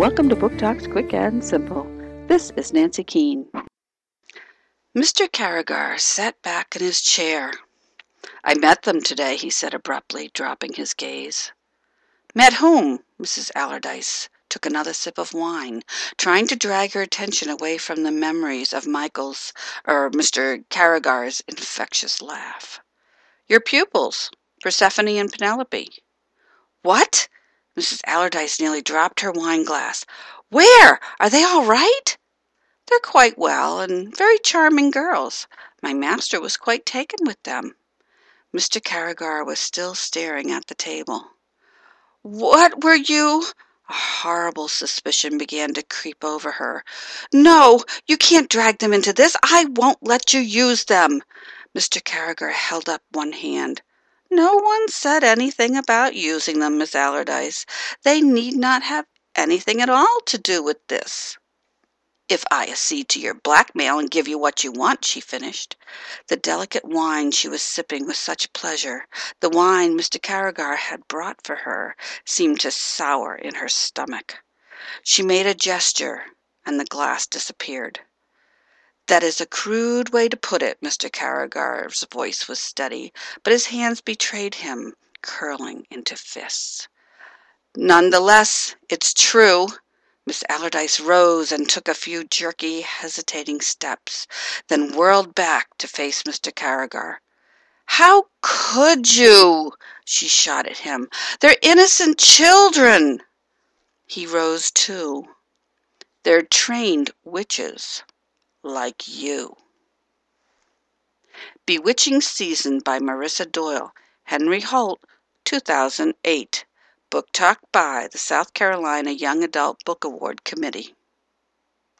welcome to Book Talks Quick and Simple. This is Nancy Keane. Mr. Carrigar sat back in his chair. I met them today, he said abruptly, dropping his gaze. Met whom? Mrs. Allardyce took another sip of wine, trying to drag her attention away from the memories of Michael's er, or Mr. Carrigar's infectious laugh. Your pupils, Persephone and Penelope. What? Mrs. Allardyce nearly dropped her wine glass. Where? Are they all right? They're quite well, and very charming girls. My master was quite taken with them. Mr. Carrigar was still staring at the table. What were you? A horrible suspicion began to creep over her. No, you can't drag them into this. I won't let you use them. Mr. Carrigar held up one hand. No one said anything about using them, Miss Allardyce. They need not have anything at all to do with this. If I accede to your blackmail and give you what you want, she finished. The delicate wine she was sipping with such pleasure, the wine Mr. Carrigar had brought for her, seemed to sour in her stomach. She made a gesture, and the glass disappeared. That is a crude way to put it. Mr. Carrigar's voice was steady, but his hands betrayed him, curling into fists. None the less, it's true. Miss Allardyce rose and took a few jerky, hesitating steps, then whirled back to face Mr. Carrigar. How could you? she shot at him. They're innocent children. He rose too. They're trained witches, like you. Bewitching Season by Marissa Doyle, Henry Holt, 2008. Book Talk by the South Carolina Young Adult Book Award Committee.